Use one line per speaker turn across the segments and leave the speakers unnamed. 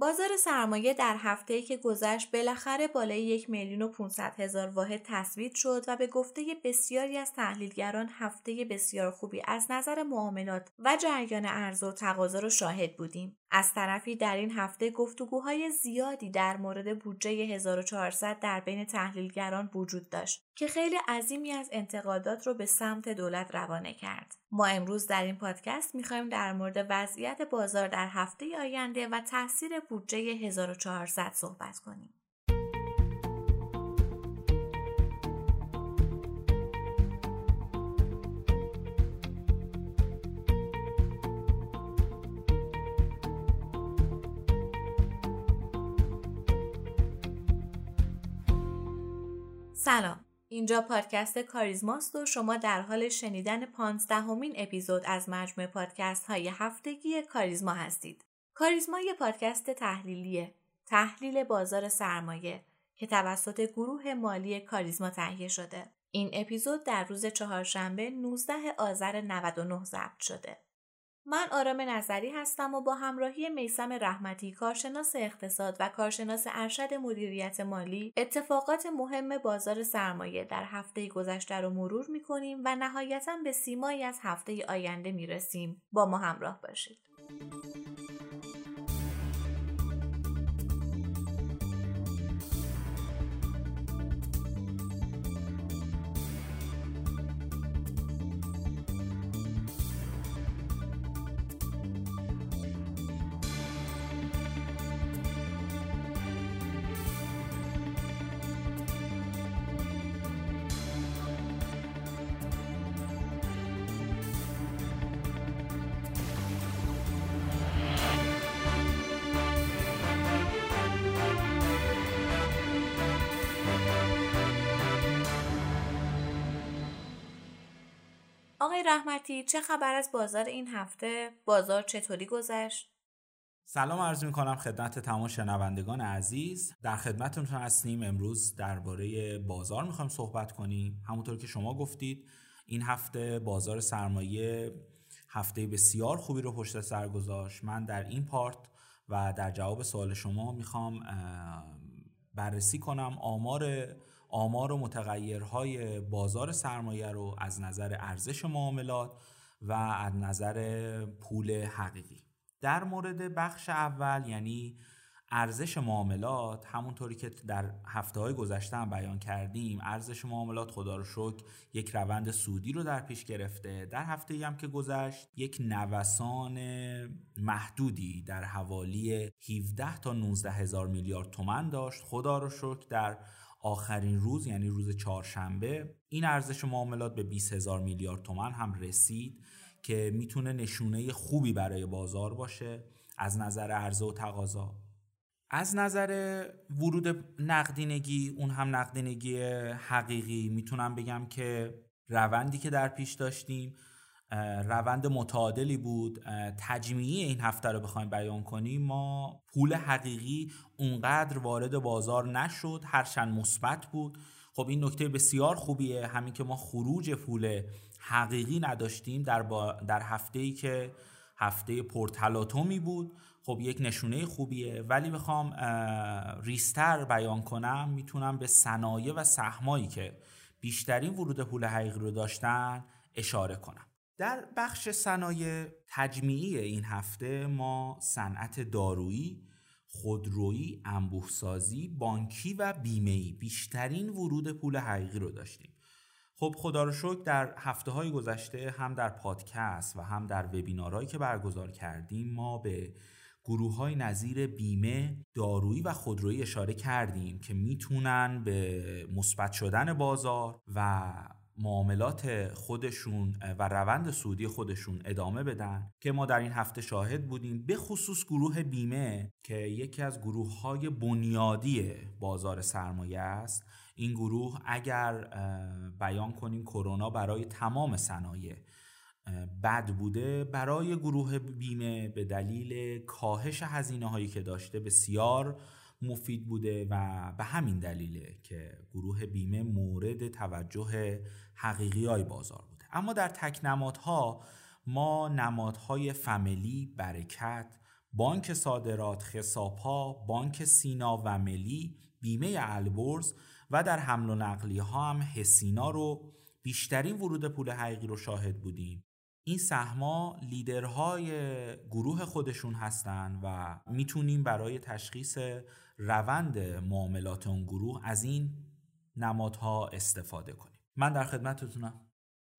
بازار سرمایه در هفته که گذشت بالاخره بالای یک میلیون و 500 هزار واحد تثبیت شد و به گفته بسیاری از تحلیلگران هفته بسیار خوبی از نظر معاملات و جریان ارز و تقاضا را شاهد بودیم. از طرفی در این هفته گفتگوهای زیادی در مورد بودجه 1400 در بین تحلیلگران وجود داشت که خیلی عظیمی از انتقادات رو به سمت دولت روانه کرد. ما امروز در این پادکست می‌خوایم در مورد وضعیت بازار در هفته آینده و تاثیر بودجه 1400 صحبت کنیم. سلام اینجا پادکست کاریزماست و شما در حال شنیدن پانزدهمین اپیزود از مجموع پادکست های هفتگی کاریزما هستید. کاریزما یه پادکست تحلیلیه. تحلیل بازار سرمایه که توسط گروه مالی کاریزما تهیه شده. این اپیزود در روز چهارشنبه 19 آذر 99 ضبط شده. من آرام نظری هستم و با همراهی میسم رحمتی کارشناس اقتصاد و کارشناس ارشد مدیریت مالی اتفاقات مهم بازار سرمایه در هفته گذشته رو مرور می‌کنیم و نهایتا به سیمایی از هفته آینده می‌رسیم. با ما همراه باشید. آقای رحمتی چه خبر از بازار این هفته؟ بازار چطوری گذشت؟
سلام عرض می کنم خدمت تمام شنوندگان عزیز. در خدمتتون هستیم. امروز درباره بازار می‌خوایم صحبت کنیم. همونطور که شما گفتید این هفته بازار سرمایه هفته بسیار خوبی رو پشت سر گذاشت. من در این پارت و در جواب سوال شما می‌خوام بررسی کنم. آمار آمار و متغیرهای بازار سرمایه رو از نظر ارزش معاملات و از نظر پول حقیقی. در مورد بخش اول یعنی ارزش معاملات همونطوری که در هفته های گذشته هم بیان کردیم ارزش معاملات خدا رو شکر یک روند سودی رو در پیش گرفته. در هفته هم که گذشت یک نوسان محدودی در حوالی 17 تا 19 هزار میلیارد تومن داشت. خدا رو شکر در آخرین روز یعنی روز چهارشنبه این ارزش معاملات به 20 هزار میلیارد تومن هم رسید که می‌تونه نشونه خوبی برای بازار باشه از نظر عرضه و تقاضا. از نظر ورود نقدینگی اون هم نقدینگی حقیقی می‌تونم بگم که روندی که در پیش داشتیم روند متعادلی بود. تجمیعی این هفته رو بخوایم بیان کنیم ما پول حقیقی اونقدر وارد بازار نشد هرچند مثبت بود. خب این نکته بسیار خوبیه همین که ما خروج پول حقیقی نداشتیم در, با در هفته ای که هفته پرتلاتومی بود. خب یک نشونه خوبیه. ولی بخوام ریستر بیان کنم می‌تونم به صنایع و سهمایی که بیشترین ورود پول حقیقی رو داشتن اشاره کنم. در بخش صنایع تجمیعی این هفته ما صنعت دارویی خودرویی انبوهسازی بانکی و بیمه‌ای بیشترین ورود پول حقیقی رو داشتیم. خب خدا رو شکر در هفته های گذشته هم در پادکست و هم در وبینارهایی که برگزار کردیم ما به گروه های نظیر بیمه، دارویی و خودرویی اشاره کردیم که می‌تونن به مثبت شدن بازار و معاملات خودشون و روند سودی خودشون ادامه بدن که ما در این هفته شاهد بودیم به خصوص گروه بیمه که یکی از گروه های بنیادی بازار سرمایه است. این گروه اگر بیان کنیم کرونا برای تمام صنایع بد بوده برای گروه بیمه به دلیل کاهش هزینه هایی که داشته بسیار مفید بوده و به همین دلیله که گروه بیمه مورد توجه حقیقی های بازار بوده. اما در تک نمادها ما نمادهای فملی، برکت، بانک صادرات، خساپا، بانک سینا و ملی، بیمه البرز و در حمل و نقلی ها هم حسینا رو بیشترین ورود پول حقیقی رو شاهد بودیم. این سهما لیدرهای گروه خودشون هستن و می‌تونیم برای تشخیص روند معاملات اون گروه از این نمادها استفاده کنیم. من در خدمتتونم.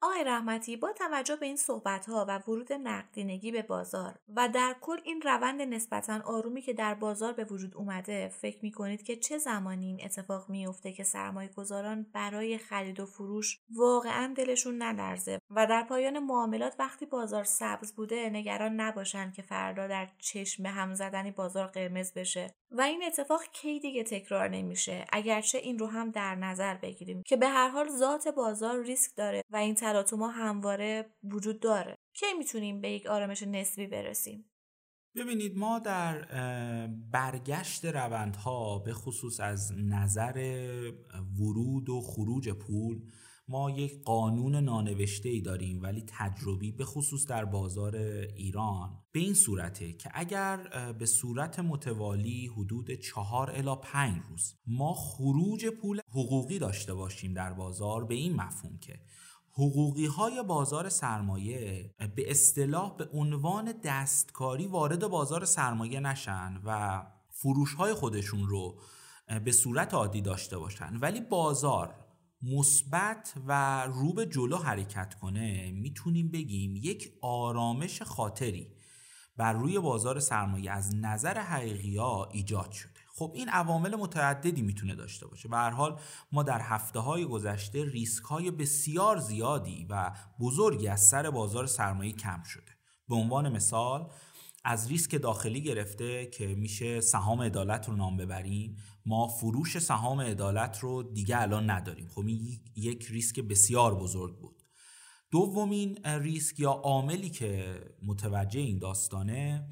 آقای رحمتی با توجه به این صحبت ها و ورود نقدینگی به بازار و در کل این روند نسبتا آرومی که در بازار به وجود اومده فکر می کنید که چه زمانی این اتفاق میافته که سرمایه گذاران برای خرید و فروش واقعا دلشون نلرزه و در پایان معاملات وقتی بازار سبز بوده نگران نباشن که فردا در چشم هم زدنی بازار قرمز بشه و این اتفاق کی دیگه تکرار نمیشه؟ اگرچه این رو هم در نظر بگیریم که به هر حال ذات بازار ریسک داره و این تلاطم همواره وجود داره. کی می‌تونیم به یک آرامش نسبی برسیم؟
ببینید ما در برگشت روندها به خصوص از نظر ورود و خروج پول ما یک قانون نانوشته ای داریم ولی تجربی به خصوص در بازار ایران به این صورته که اگر به صورت متوالی حدود چهار الا پنج روز ما خروج پول حقوقی داشته باشیم در بازار به این مفهوم که حقوقی های بازار سرمایه به اصطلاح به عنوان دستکاری وارد بازار سرمایه نشن و فروش های خودشون رو به صورت عادی داشته باشن. ولی بازار مثبت و رو به جلو حرکت کنه می‌تونیم بگیم یک آرامش خاطری بر روی بازار سرمایه از نظر حقیقی ها ایجاد شده. خب این عوامل متعددی می‌تونه داشته باشه. به هر حال ما در هفته های گذشته ریسک های بسیار زیادی و بزرگی از سر بازار سرمایه کم شده. به عنوان مثال از ریسک داخلی گرفته که میشه سهام عدالت رو نام ببریم ما فروش سهام عدالت رو دیگه الان نداریم. خب این یک ریسک بسیار بزرگ بود. دومین ریسک یا عاملی که متوجه این داستانه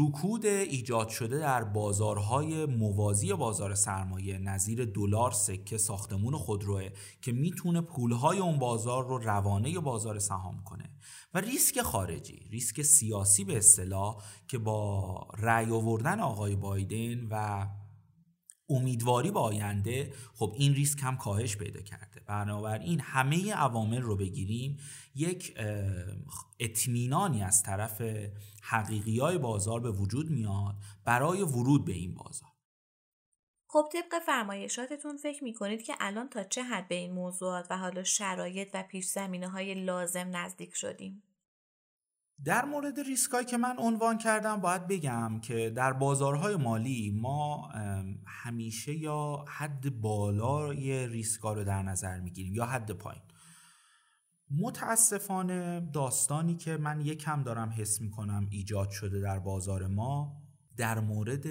رکود ایجاد شده در بازارهای موازی بازار سرمایه نظیر دلار سکه ساختمون خودروه که می‌تونه پولهای اون بازار رو روانه بازار سهام کنه. و ریسک خارجی ریسک سیاسی به اصطلاح که با رأی آوردن آقای بایدن و امیدواری به آینده خب این ریسک هم کاهش پیدا کرده بنابراین همه عوامل رو بگیریم یک اطمینانی از طرف حقیقی های بازار به وجود میاد برای ورود به این بازار
خب طبق فرمایشاتتون فکر می‌کنید که الان تا چه حد به این موضوعات و حالا شرایط و پیش زمینه های لازم نزدیک شدیم؟
در مورد ریسکایی که من عنوان کردم باید بگم که در بازارهای مالی ما همیشه یا حد بالای ریسکا رو در نظر می‌گیریم یا حد پایین. متاسفانه داستانی که من یکم دارم حس می‌کنم ایجاد شده در بازار ما در مورد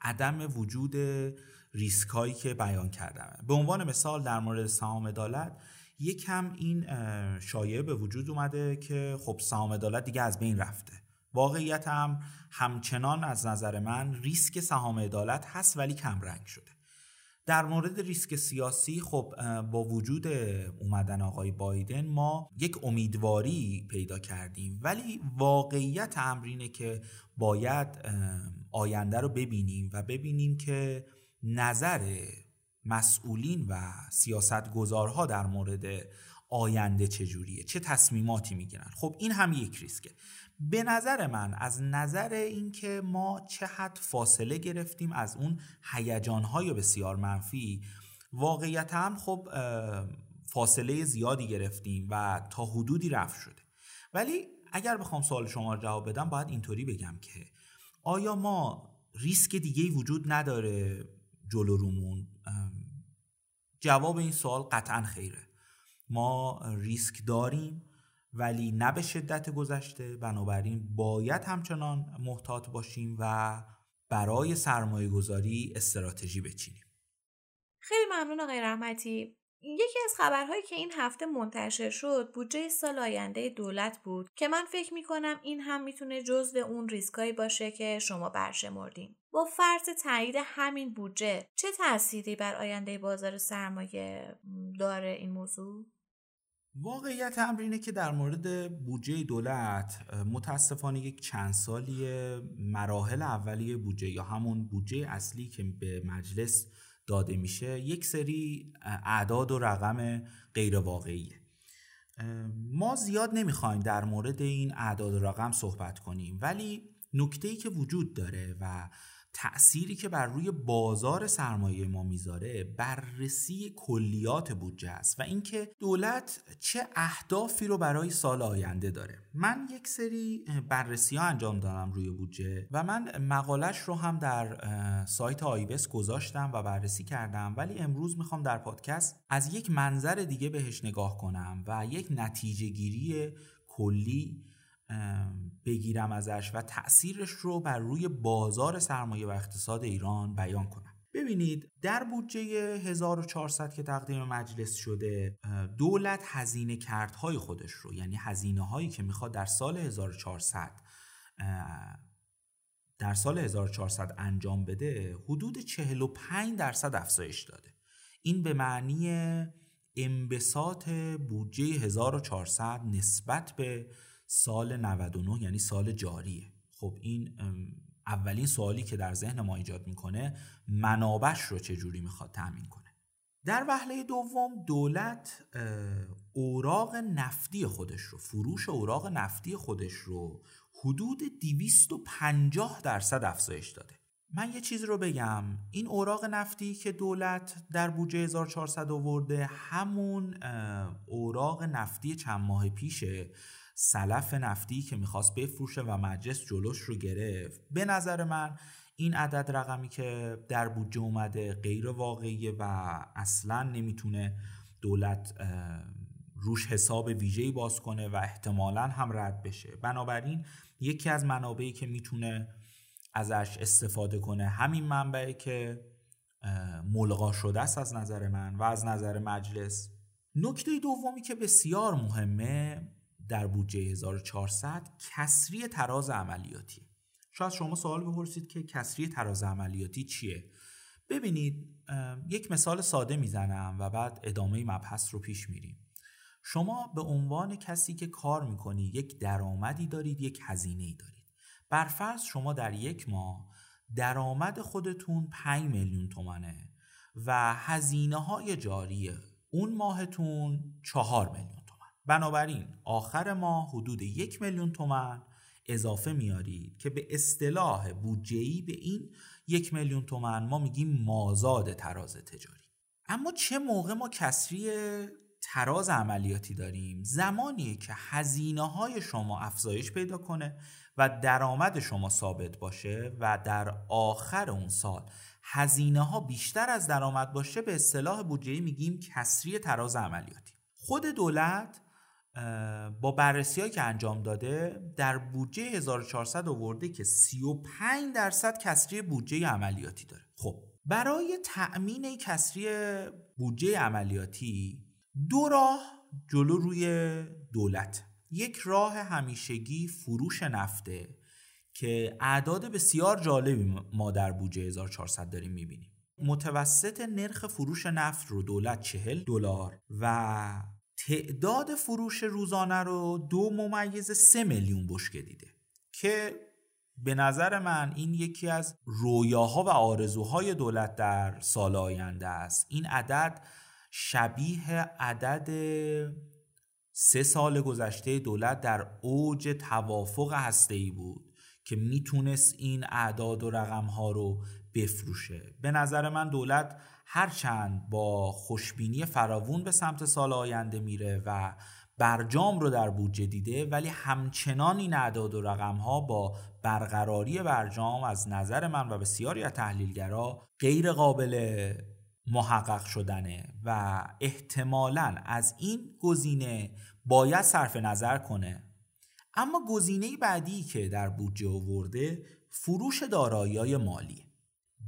عدم وجود ریسک که بیان کردم به عنوان مثال در مورد سهام عدالت یکم این شایعه به وجود اومده که خب سهام عدالت دیگه از بین رفته. واقعیت هم همچنان از نظر من ریسک سهام عدالت هست ولی کم رنگ شده. در مورد ریسک سیاسی خب با وجود اومدن آقای بایدن ما یک امیدواری پیدا کردیم. ولی واقعیت امرینه که باید آینده رو ببینیم و ببینیم که نظر مسئولین و سیاستگزارها در مورد آینده چجوریه؟ چه تصمیماتی می‌گیرن؟ خب این هم یک ریسکه. به نظر من از نظر اینکه ما چه حد فاصله گرفتیم از اون هیجانهای بسیار منفی واقعیتا خب فاصله زیادی گرفتیم و تا حدودی رفت شده. ولی اگر بخوام سوال شما رو جواب بدم باید اینطوری بگم که آیا ما ریسک دیگه وجود نداره جلو رومون؟ جواب این سوال قطعا خیره. ما ریسک داریم ولی نه به شدت گذشته. بنابراین باید همچنان محتاط باشیم و برای سرمایه گذاری استراتژی بچینیم.
خیلی ممنون آقای رحمتی. یکی از خبرهایی که این هفته منتشر شد بودجه سال آینده دولت بود که من فکر می‌کنم این هم می‌تونه جزو اون ریسکایی باشه که شما برشمردین با فرض تایید همین بودجه چه تأثیری بر آینده بازار سرمایه داره این موضوع؟
واقعیت امر اینه که در مورد بودجه دولت متاسفانه یک چند سالی مراحل اولیه بودجه یا همون بودجه اصلی که به مجلس داده میشه یک سری اعداد و رقم غیر واقعیه ما زیاد نمی‌خوایم در مورد این اعداد و رقم صحبت کنیم ولی نکته ای که وجود داره و تأثیری که بر روی بازار سرمایه ما می‌ذاره بررسی کلیات بودجه است و اینکه دولت چه اهدافی رو برای سال آینده داره. من یک سری بررسی ها انجام دادم روی بودجه و من مقالش رو هم در سایت آیبس گذاشتم و بررسی کردم. ولی امروز می‌خوام در پادکست از یک منظر دیگه بهش نگاه کنم و یک نتیجه گیری کلی بگیرم ازش و تأثیرش رو بر روی بازار سرمایه و اقتصاد ایران بیان کنم. ببینید در بودجه 1400 که تقدیم مجلس شده دولت هزینه کردهای خودش رو یعنی هزینه هایی که می‌خواد در سال 1400 در سال 1400 انجام بده حدود 45 درصد افزایش داده. این به معنی انبساط بودجه 1400 نسبت به سال 99 یعنی سال جاریه. خب این اولین سوالی که در ذهن ما ایجاد می‌کنه منابش رو چجوری می‌خواد تأمین کنه. در وهله دوم دولت اوراق نفتی خودش رو فروش اوراق نفتی خودش رو حدود 250 درصد افزایش داده. من یه چیز رو بگم این اوراق نفتی که دولت در بودجه 1400 آورده همون اوراق نفتی چند ماه پیشه. سلف نفتی که می‌خواست بفروشه و مجلس جلوش رو گرفت. به نظر من این عدد رقمی که در بودجه اومده غیر واقعیه و اصلا نمی‌تونه دولت روش حساب ویژه‌ای باز کنه و احتمالا هم رد بشه. بنابراین یکی از منابعی که می‌تونه ازش استفاده کنه همین منبعی که ملغا شده است از نظر من و از نظر مجلس. نکته دومی که بسیار مهمه در بودجه 1400 کسری تراز عملیاتی. شاید شما سوال بپرسید که کسری تراز عملیاتی چیه؟ ببینید یک مثال ساده می‌زنم و بعد ادامه مبحث رو پیش میریم. شما به عنوان کسی که کار می‌کنی یک درآمدی دارید یک هزینه ای دارید. برفرض شما در یک ماه درآمد خودتون 5 میلیون تومنه و هزینه های جاری اون ماهتون 4 میلیون. بنابراین آخر ماه حدود یک میلیون تومن اضافه میارید که به اصطلاح بودجه‌ای به این یک میلیون تومن ما میگیم مازاد تراز تجاری. اما چه موقع ما کسری تراز عملیاتی داریم؟ زمانی که هزینه های شما افزایش پیدا کنه و درآمد شما ثابت باشه و در آخر اون سال هزینه ها بیشتر از درآمد باشه به اصطلاح بودجه‌ای میگیم کسری تراز عملیاتی. خود دولت با بررسی هایی که انجام داده در بودجه 1400 آورده که 35 درصد کسری بودجه عملیاتی داره. خب برای تأمین کسری بودجه عملیاتی دو راه جلو روی دولت. یک راه همیشگی فروش نفته که اعداد بسیار جالبی ما در بودجه 1400 داریم می‌بینیم. متوسط نرخ فروش نفت رو دولت 40 دلار و تعداد فروش روزانه رو دو ممیز سه میلیون بشکه دیده که به نظر من این یکی از رویاها و آرزوهای دولت در سال آینده است. این عدد شبیه عدد سه سال گذشته دولت در اوج توافق هسته‌ای بود که می‌تونست این اعداد و رقمها رو بفروشه. به نظر من دولت هرچند با خوشبینی فراوون به سمت سال آینده میره و برجام رو در بودجه دیده ولی همچنان این اعداد و رقم ها با برقراری برجام از نظر من و بسیاری از تحلیلگرا غیر قابل محقق شدنه و احتمالا از این گزینه باید صرف نظر کنه. اما گزینه بعدی که در بودجه آورده فروش دارایی مالی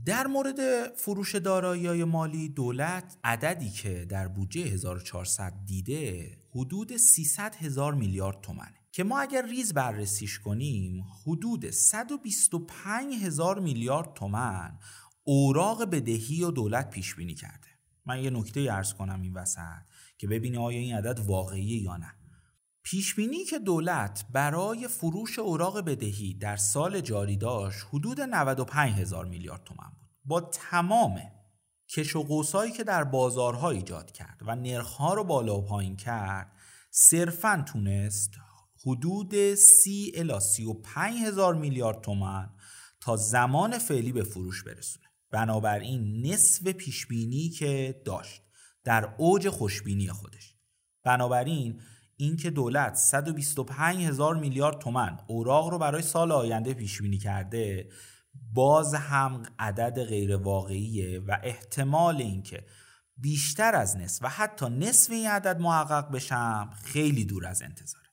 در مورد فروش دارایی مالی دولت عددی که در بودجه 1400 دیده حدود 300 هزار میلیارد تومنه که ما اگر ریز بررسیش کنیم حدود 125 هزار میلیارد تومن اوراق بدهی و دولت پیش بینی کرده. من یه نکته ارز کنم این وسط که ببینی آیا این عدد واقعی یا نه. پیش بینی که دولت برای فروش اوراق بدهی در سال جاری داشت حدود 95 هزار میلیارد تومن بود. با تمام کش و قوسایی که در بازارها ایجاد کرد و نرخها رو بالا و پایین کرد صرفا تونست حدود 30 الی 35 هزار میلیارد تومن تا زمان فعلی به فروش برسونه. بنابراین نصف پیشبینی که داشت در اوج خوشبینی خودش. بنابراین اینکه دولت 125 هزار میلیارد تومن اوراق رو برای سال آینده پیش بینی کرده باز هم عدد غیر واقعیه و احتمال اینکه بیشتر از نصف و حتی نصف این عدد محقق بشم خیلی دور از انتظاره.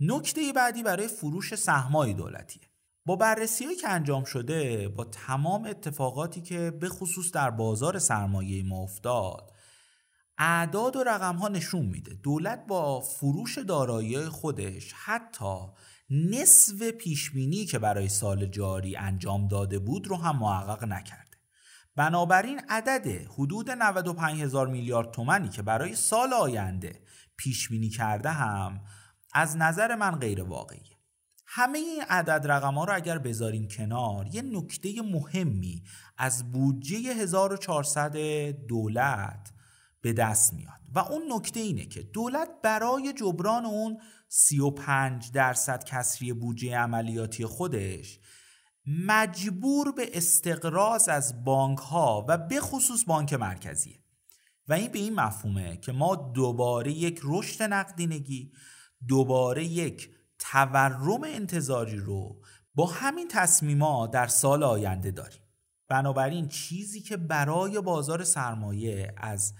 نکته بعدی برای فروش سهمای دولتیه. با بررسی که انجام شده با تمام اتفاقاتی که به خصوص در بازار سرمایه ما افتاد اعداد و رقم ها نشون میده. دولت با فروش دارایی خودش حتی نصف پیشبینی که برای سال جاری انجام داده بود رو هم محقق نکرده. بنابراین عدد حدود 95 هزار میلیارد تومنی که برای سال آینده پیشبینی کرده هم از نظر من غیر واقعیه. همه این عدد رقم ها رو اگر بذاریم کنار یه نکته مهمی از بودجه 1400 دولت به دست میاد. و اون نکته اینه که دولت برای جبران اون 35 درصد کسری بودجه عملیاتی خودش مجبور به استقراض از بانک ها و به خصوص بانک مرکزیه. و این به این مفهومه که ما دوباره یک رشد نقدینگی دوباره یک تورم انتظاری رو با همین تصمیما در سال آینده داریم. بنابراین چیزی که برای بازار سرمایه از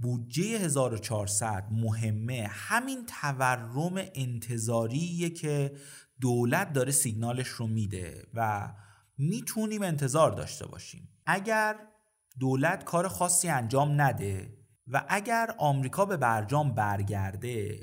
بودجه 1400 مهمه همین تورم انتظاریه که دولت داره سیگنالش رو میده و می‌تونیم انتظار داشته باشیم. اگر دولت کار خاصی انجام نده و اگر آمریکا به برجام برگرده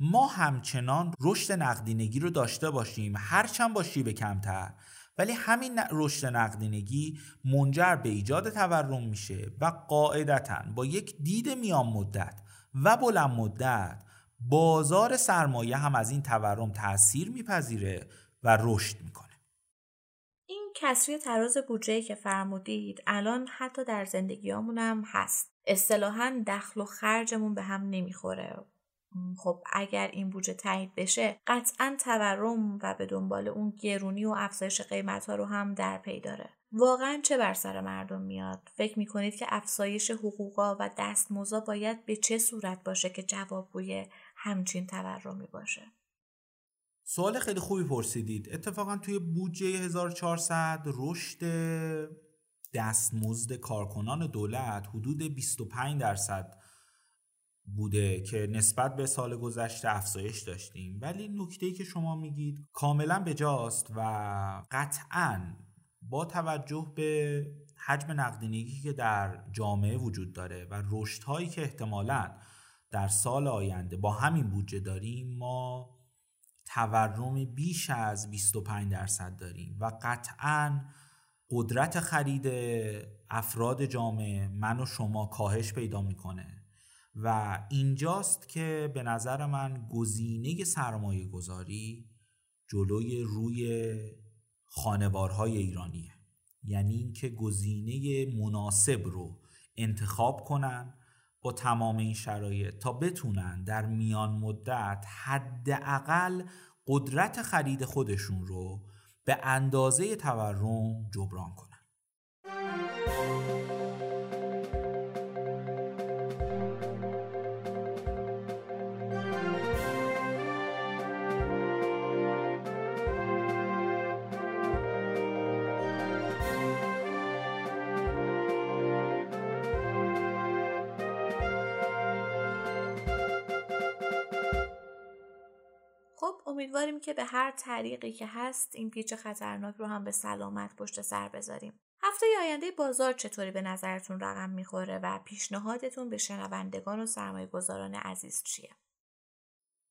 ما همچنان رشد نقدینگی رو داشته باشیم هرچند با شیب کمتر. ولی همین رشد نقدینگی منجر به ایجاد تورم میشه و قاعدتا با یک دید میان مدت و بلند مدت بازار سرمایه هم از این تورم تاثیر میپذیره و رشد می‌کنه.
این کسری تراز بودجه که فرمودید الان حتی در زندگیامون هم هست. اصطلاحا دخل و خرجمون به هم نمی‌خوره. خب اگر این بودجه تایید بشه قطعا تورم و به دنبال اون گرونی و افزایش قیمت ها رو هم در پی داره. واقعا چه بر سر مردم میاد؟ فکر می‌کنید که افزایش حقوقا و دستمزا باید به چه صورت باشه که جوابگوی همچین تورمی باشه؟
سوال خیلی خوبی پرسیدید. اتفاقا توی بودجه 1400 رشد دستمزد کارکنان دولت حدود 25 درصد بوده که نسبت به سال گذشته افزایش داشتیم. ولی نکته که شما میگید کاملا بجاست و قطعا با توجه به حجم نقدینگی که در جامعه وجود داره و رشدهایی که احتمالا در سال آینده با همین بودجه داریم ما تورم بیش از 25 درصد داریم و قطعا قدرت خرید افراد جامعه من و شما کاهش پیدا می‌کنه. و اینجاست که به نظر من گزینه سرمایه گذاری جلوی روی خانوارهای ایرانیه. یعنی اینکه گزینه مناسب رو انتخاب کنن با تمام این شرایط تا بتونن در میان مدت حداقل قدرت خرید خودشون رو به اندازه تورم جبران کنن.
که به هر طریقی که هست این پیچ خطرناک رو هم به سلامت پشت سر بذاریم. هفته آینده بازار چطوری به نظرتون رقم می‌خوره و پیشنهادتون به شنوندگان و سرمایه گذاران عزیز چیه؟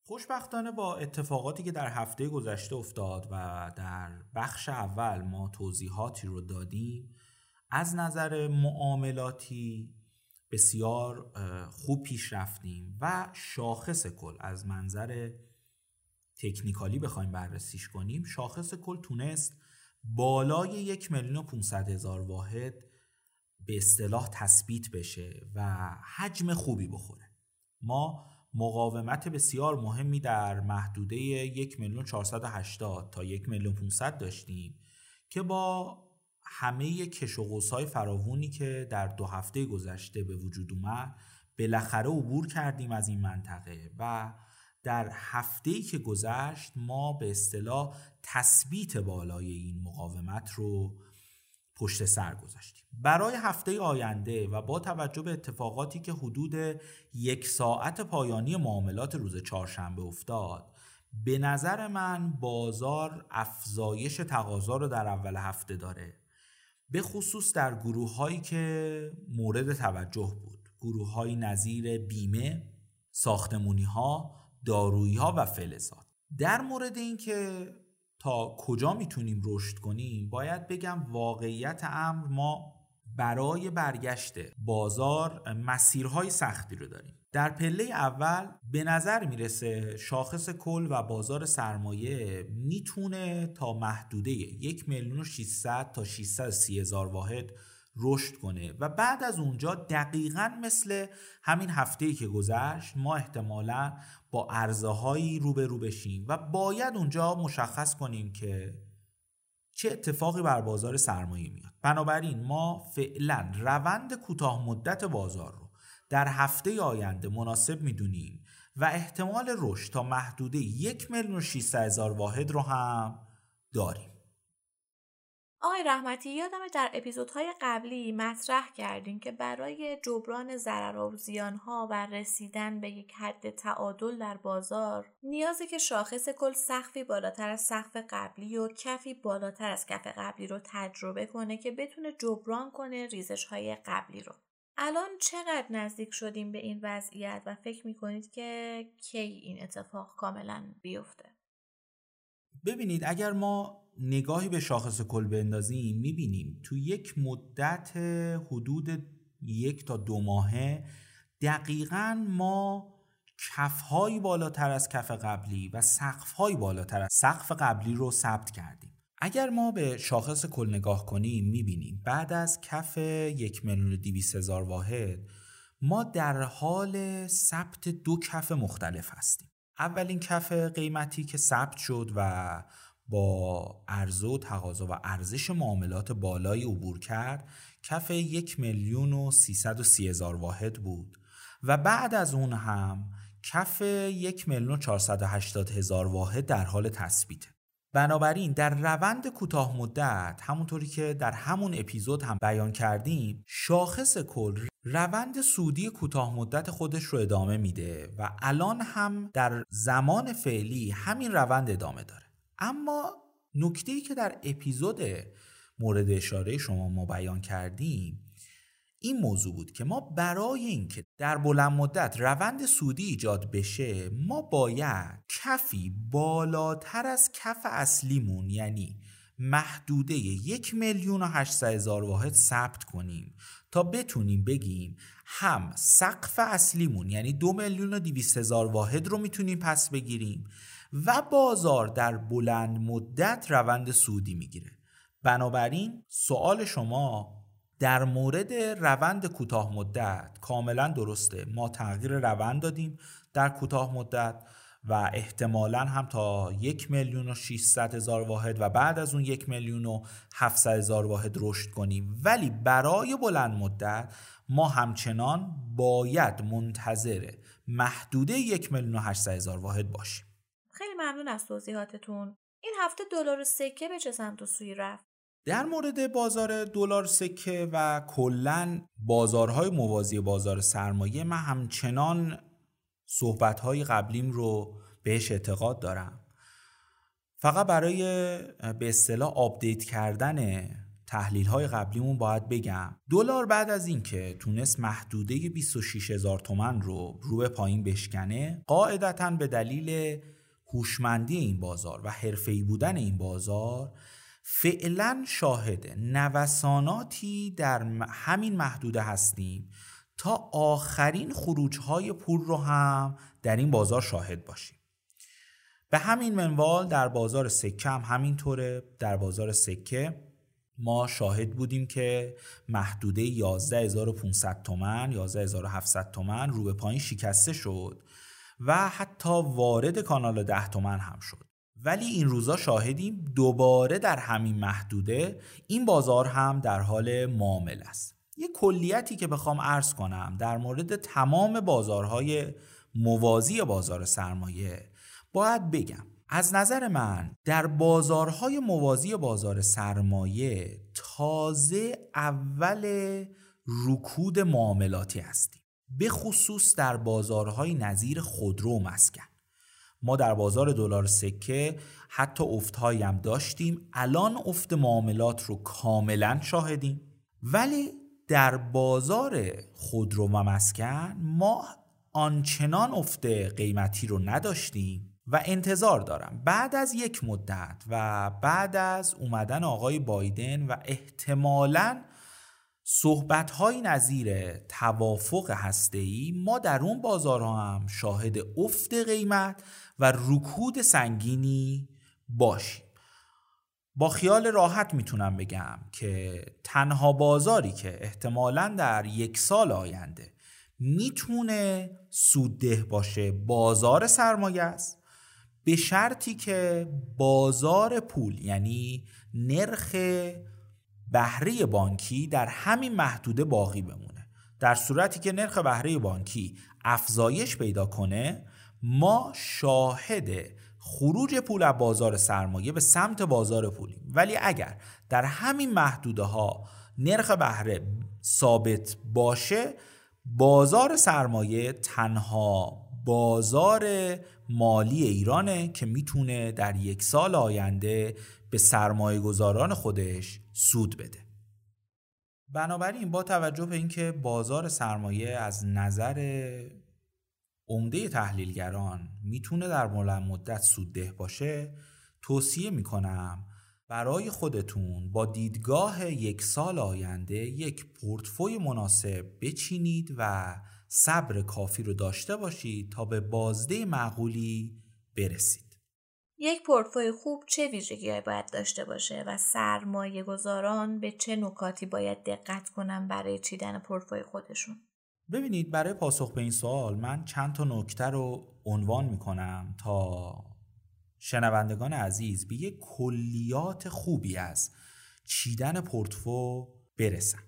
خوشبختانه با اتفاقاتی که در هفته گذشته افتاد و در بخش اول ما توضیحاتی رو دادیم از نظر معاملاتی بسیار خوب پیش رفتیم و شاخص کل از منظر تکنیکالی بخوایم بررسیش کنیم شاخص کل تونست بالای یک میلیون و هزار واحد به اصطلاح تثبیت بشه و حجم خوبی بخوره. ما مقاومت بسیار مهمی در محدوده یک میلیون تا یک میلیون داشتیم که با همه کش و های فراوونی که در دو هفته گذشته به وجود اومد بالاخره عبور کردیم از این منطقه و در هفته که گذشت ما به اصطلاح تثبیت بالای این مقاومت رو پشت سر گذاشتیم. برای هفته آینده و با توجه به اتفاقاتی که حدود یک ساعت پایانی معاملات روز چهارشنبه افتاد به نظر من بازار افزایش تقاضا رو در اول هفته داره. به خصوص در گروه هایی که مورد توجه بود. گروه های نظیر بیمه ساختمونی ها دارویی ها و فلزات. در مورد اینکه تا کجا می‌تونیم رشد کنیم باید بگم واقعیت امر ما برای برگشت بازار مسیرهای سختی رو داریم. در پله اول به نظر می‌رسه شاخص کل و بازار سرمایه می‌تونه تا محدوده یک میلیون و تا 630 هزار واحد رشد کنه. و بعد از اونجا دقیقا مثل همین هفته که گذشت ما احتمالا با عرضه هایی روبرو بشیم و باید اونجا مشخص کنیم که چه اتفاقی بر بازار سرمایه میاد. بنابراین ما فعلا روند کوتاه مدت بازار رو در هفته آینده مناسب می‌دونیم و احتمال رشد تا محدوده یک میلیون هزار واحد رو هم داریم.
آقای رحمتی یادم در اپیزودهای قبلی مطرح کردیم که برای جبران ضرر و زیانها و رسیدن به یک حد تعادل در بازار نیازی که شاخص کل سقفی بالاتر از سقف قبلی و کفی بالاتر از کف قبلی رو تجربه کنه که بتونه جبران کنه ریزش های قبلی رو. الان چقدر نزدیک شدیم به این وضعیت و فکر می‌کنید که کی این اتفاق کاملا بیفته؟
ببینید اگر ما نگاهی به شاخص کل بندازیم می‌بینیم تو یک مدت حدود یک تا دو ماهه دقیقا ما کفهایی بالاتر از کف قبلی و سقفهایی بالاتر از سقف قبلی رو ثبت کردیم. اگر ما به شاخص کل نگاه کنیم می‌بینیم بعد از کف یک میلیون دیویس هزار واحد ما در حال ثبت دو کف مختلف هستیم. اولین کف قیمتی که ثبت شد و با عرضه و تقاضا و ارزش معاملات بالایی عبور کرد کف یک میلیون و سی هزار واحد بود. و بعد از اون هم کف یک میلیون و هزار واحد در حال تثبیته. بنابراین در روند کوتاه مدت همونطوری که در همون اپیزود هم بیان کردیم شاخص کل روند سودی کوتاه مدت خودش رو ادامه میده و الان هم در زمان فعلی همین روند ادامه داره. اما نکته ای که در اپیزود مورد اشاره شما ما بیان کردیم این موضوع بود که ما برای اینکه در بلند مدت روند سودی ایجاد بشه ما باید کفی بالاتر از کف اصلیمون یعنی محدوده یک میلیون و هزار واحد ثبت کنیم تا بتونیم بگیم هم سقف اصلیمون یعنی دو میلیون و دیویست هزار واحد رو می‌تونیم پس بگیریم و بازار در بلند مدت روند سودی می‌گیره. بنابراین سوال شما در مورد روند کوتاه مدت کاملا درسته. ما تغییر روند دادیم در کوتاه مدت و احتمالا هم تا یک میلیون و 600 هزار واحد و بعد از اون یک میلیون و 700 هزار واحد رشد کنیم. ولی برای بلند مدت ما همچنان باید منتظر محدوده یک میلیون و 800 هزار واحد باشیم.
خیلی ممنون از توضیحاتتون. این هفته دلار سکه به چه سمت و سوی رفت؟
در مورد بازار دلار سکه و کلا بازارهای موازی بازار سرمایه من همچنان صحبتهای قبلیم رو بهش اعتقاد دارم. فقط برای به اصطلاح update کردن تحلیل های قبلیمون باید بگم. دلار بعد از اینکه تونست محدوده 26 هزار تومن رو رو به پایین بشکنه قاعدتا به دلیل هوشمندی این بازار و حرفه‌ای بودن این بازار فعلا شاهد نوساناتی در همین محدوده هستیم تا آخرین خروج های پول رو هم در این بازار شاهد باشیم. به همین منوال در بازار سکه هم همینطوره. در بازار سکه ما شاهد بودیم که محدوده 11500 تومن 11700 تومن رو به پایین شکسته شد و حتی وارد کانال 10 تومن هم شد. ولی این روزا شاهدیم دوباره در همین محدوده این بازار هم در حال معامل است. یه کلیتی که بخوام عرض کنم در مورد تمام بازارهای موازی بازار سرمایه باید بگم از نظر من در بازارهای موازی بازار سرمایه تازه اول رکود معاملاتی هستیم. به خصوص در بازارهای نظیر خودرو مسکن. ما در بازار دلار سکه حتی افتهایی هم داشتیم. الان افت معاملات رو کاملا شاهدیم. ولی در بازار خودرو و مسکن ما آنچنان افت قیمتی رو نداشتیم و انتظار دارم. بعد از یک مدت و بعد از اومدن آقای بایدن و احتمالا صحبت های نظیر توافق هسته‌ای ما در اون بازارها هم شاهد افت قیمت و رکود سنگینی باشیم با خیال راحت می‌تونم بگم که تنها بازاری که احتمالا در یک سال آینده می‌تونه سودده باشه بازار سرمایه است به شرطی که بازار پول یعنی نرخ بهره بانکی در همین محدوده باقی بمونه. در صورتی که نرخ بهره بانکی افزایش پیدا کنه ما شاهد خروج پول از بازار سرمایه به سمت بازار پولیم. ولی اگر در همین محدوده ها نرخ بهره ثابت باشه بازار سرمایه تنها بازار مالی ایرانه که می‌تونه در یک سال آینده به سرمایه گذاران خودش سود بده. بنابراین با توجه به اینکه بازار سرمایه از نظر عمده تحلیلگران می‌تونه در بلند مدت سودده باشه توصیه می‌کنم برای خودتون با دیدگاه یک سال آینده یک پورتفوی مناسب بچینید و صبر کافی رو داشته باشید تا به بازده معقولی برسید.
یک پورتفوی خوب چه ویژگی باید داشته باشه و سرمایه گذاران به چه نکاتی باید دقت کنن برای چیدن پورتفوی خودشون؟
ببینید برای پاسخ به این سوال من چند تا نکته رو عنوان می‌کنم تا شنوندگان عزیز به یک کلیات خوبی از چیدن پورتفو برسن.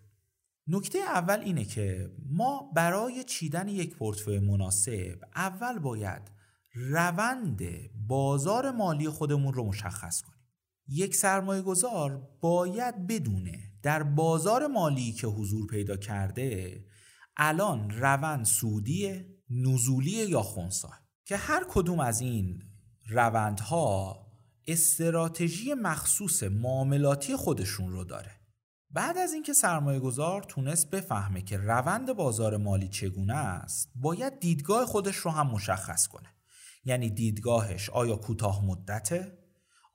نکته اول اینه که ما برای چیدن یک پورتفوی مناسب اول باید روند بازار مالی خودمون رو مشخص کنیم یک سرمایه گذار باید بدونه در بازار مالی که حضور پیدا کرده الان روند سودی نزولی یا خونسا که هر کدوم از این روندها استراتژی مخصوص معاملاتی خودشون رو داره. بعد از اینکه سرمایه گذار تونست بفهمه که روند بازار مالی چگونه است باید دیدگاه خودش رو هم مشخص کنه. یعنی دیدگاهش آیا کوتاه مدته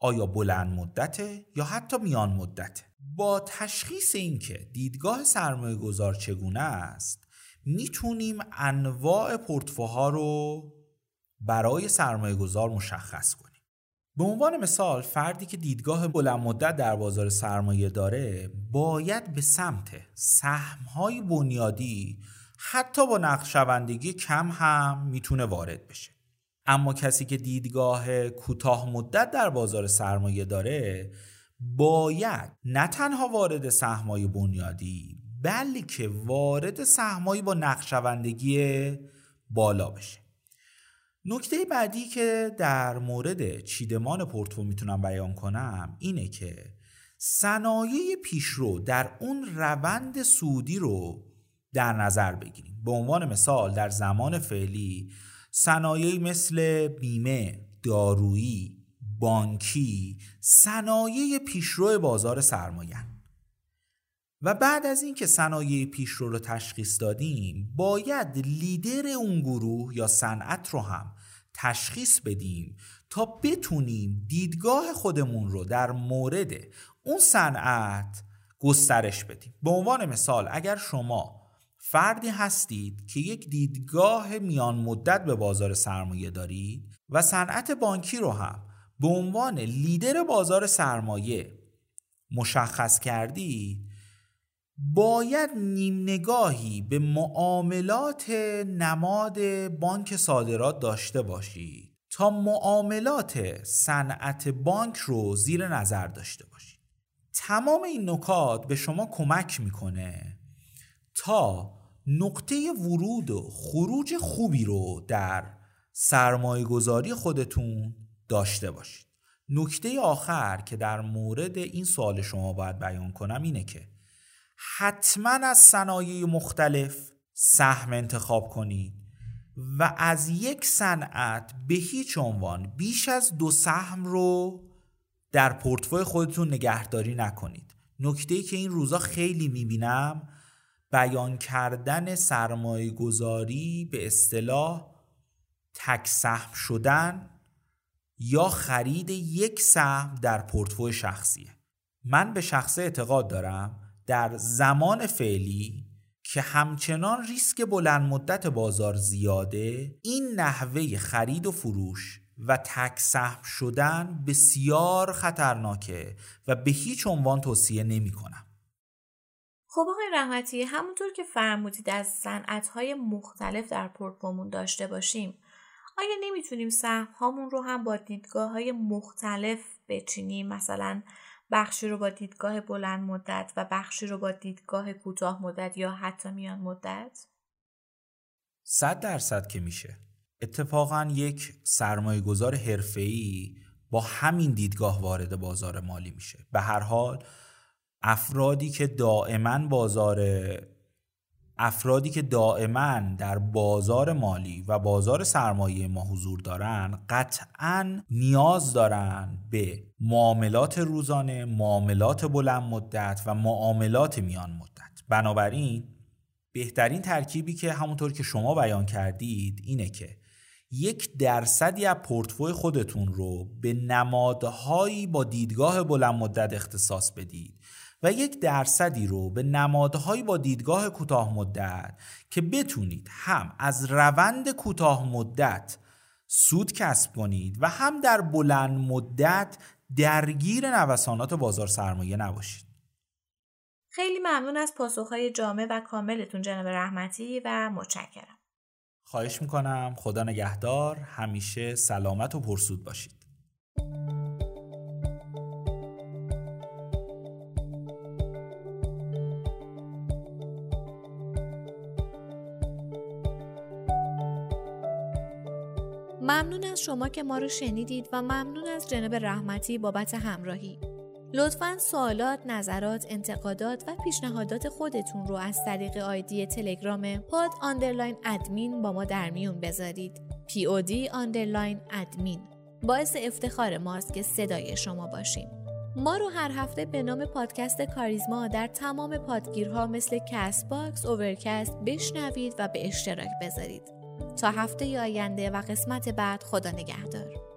آیا بلند مدته یا حتی میان مدته. با تشخیص اینکه دیدگاه سرمایه گذار چگونه است می‌تونیم انواع پورتفوها رو برای سرمایه گذار مشخص کنیم. به عنوان مثال فردی که دیدگاه بلند مدت در بازار سرمایه داره باید به سمت سهمهای بنیادی حتی با نقشوندگی کم هم می‌تونه وارد بشه. اما کسی که دیدگاه کوتاه مدت در بازار سرمایه داره باید نه تنها وارد سهمهای بنیادی بلکه وارد سهمهایی با نقشوندگی بالا بشه. نکته بعدی که در مورد چیدمان پورتفو می‌تونم بیان کنم اینه که صنایع پیشرو در اون روند سودی رو در نظر بگیریم. به عنوان مثال در زمان فعلی صنایعی مثل بیمه، دارویی، بانکی صنایع پیشرو بازار سرمایه و بعد از اینکه صنایع پیشرو رو تشخیص دادیم باید لیدر اون گروه یا صنعت رو هم تشخیص بدیم تا بتونیم دیدگاه خودمون رو در مورد اون صنعت گسترش بدیم. به عنوان مثال اگر شما فردی هستید که یک دیدگاه میان مدت به بازار سرمایه دارید و صنعت بانکی رو هم به عنوان لیدر بازار سرمایه مشخص کردید باید نیم نگاهی به معاملات نماد بانک صادرات داشته باشید تا معاملات صنعت بانک رو زیر نظر داشته باشید تمام این نکات به شما کمک می‌کنه تا نقطه ورود و خروج خوبی رو در سرمایه گذاری خودتون داشته باشید. نکته آخر که در مورد این سوال شما باید بیان کنم اینه که حتما از صنایع مختلف سهم انتخاب کنید و از یک صنعت به هیچ عنوان بیش از دو سهم رو در پورتفوی خودتون نگهداری نکنید. نکته که این روزا خیلی می‌بینم بیان کردن سرمایه گذاری به اصطلاح تک سهم شدن یا خرید یک سهم در پورتفوی شخصیه. من به شخصه اعتقاد دارم در زمان فعلی که همچنان ریسک بلند مدت بازار زیاده این نحوه خرید و فروش و تک سهم شدن بسیار خطرناکه و به هیچ عنوان توصیه نمی کنم.
خب آقای رحمتی همونطور که فرمودید از صنعت‌های مختلف در پورتفومون داشته باشیم آیا نمی‌تونیم سهم هامون رو هم با دیدگاه های مختلف بچینیم مثلا بخشی رو با دیدگاه بلند مدت و بخشی رو با دیدگاه کوتاه مدت یا حتی میان مدت؟
صد درصد که میشه اتفاقا یک سرمایه گذار حرفه‌ای با همین دیدگاه وارد بازار مالی میشه به هر حال افرادی که دائما بازار افرادی که دائما در بازار مالی و بازار سرمایه ما حضور دارن قطعا نیاز دارن به معاملات روزانه، معاملات بلند مدت و معاملات میان مدت. بنابراین بهترین ترکیبی که همونطور که شما بیان کردید اینه که یک درصدی از پورتفوی خودتون رو به نمادهایی با دیدگاه بلند مدت اختصاص بدید و یک درصدی رو به نمادهایی با دیدگاه کوتاه مدت که بتونید هم از روند کوتاه مدت سود کسب کنید و هم در بلند مدت درگیر نوسانات بازار سرمایه نباشید.
خیلی ممنون از پاسخهای جامع و کاملتون جناب رحمتی و متشکرم.
خواهش می‌کنم خدا نگهدار همیشه سلامت و پرسود باشید.
ممنون از شما که ما رو شنیدید و ممنون از جناب رحمتی بابت همراهی. لطفا سوالات، نظرات، انتقادات و پیشنهادات خودتون رو از طریق ID تلگرام pod underline admin با ما در میون بذارید. POD underline admin باعث افتخار ماست که صدای شما باشیم. ما رو هر هفته به نام پادکست کاریزما در تمام پادگیرها مثل Castbox، Overcast بشنوید و به اشتراک بذارید. تا هفته آینده و قسمت بعد خدا نگهدار.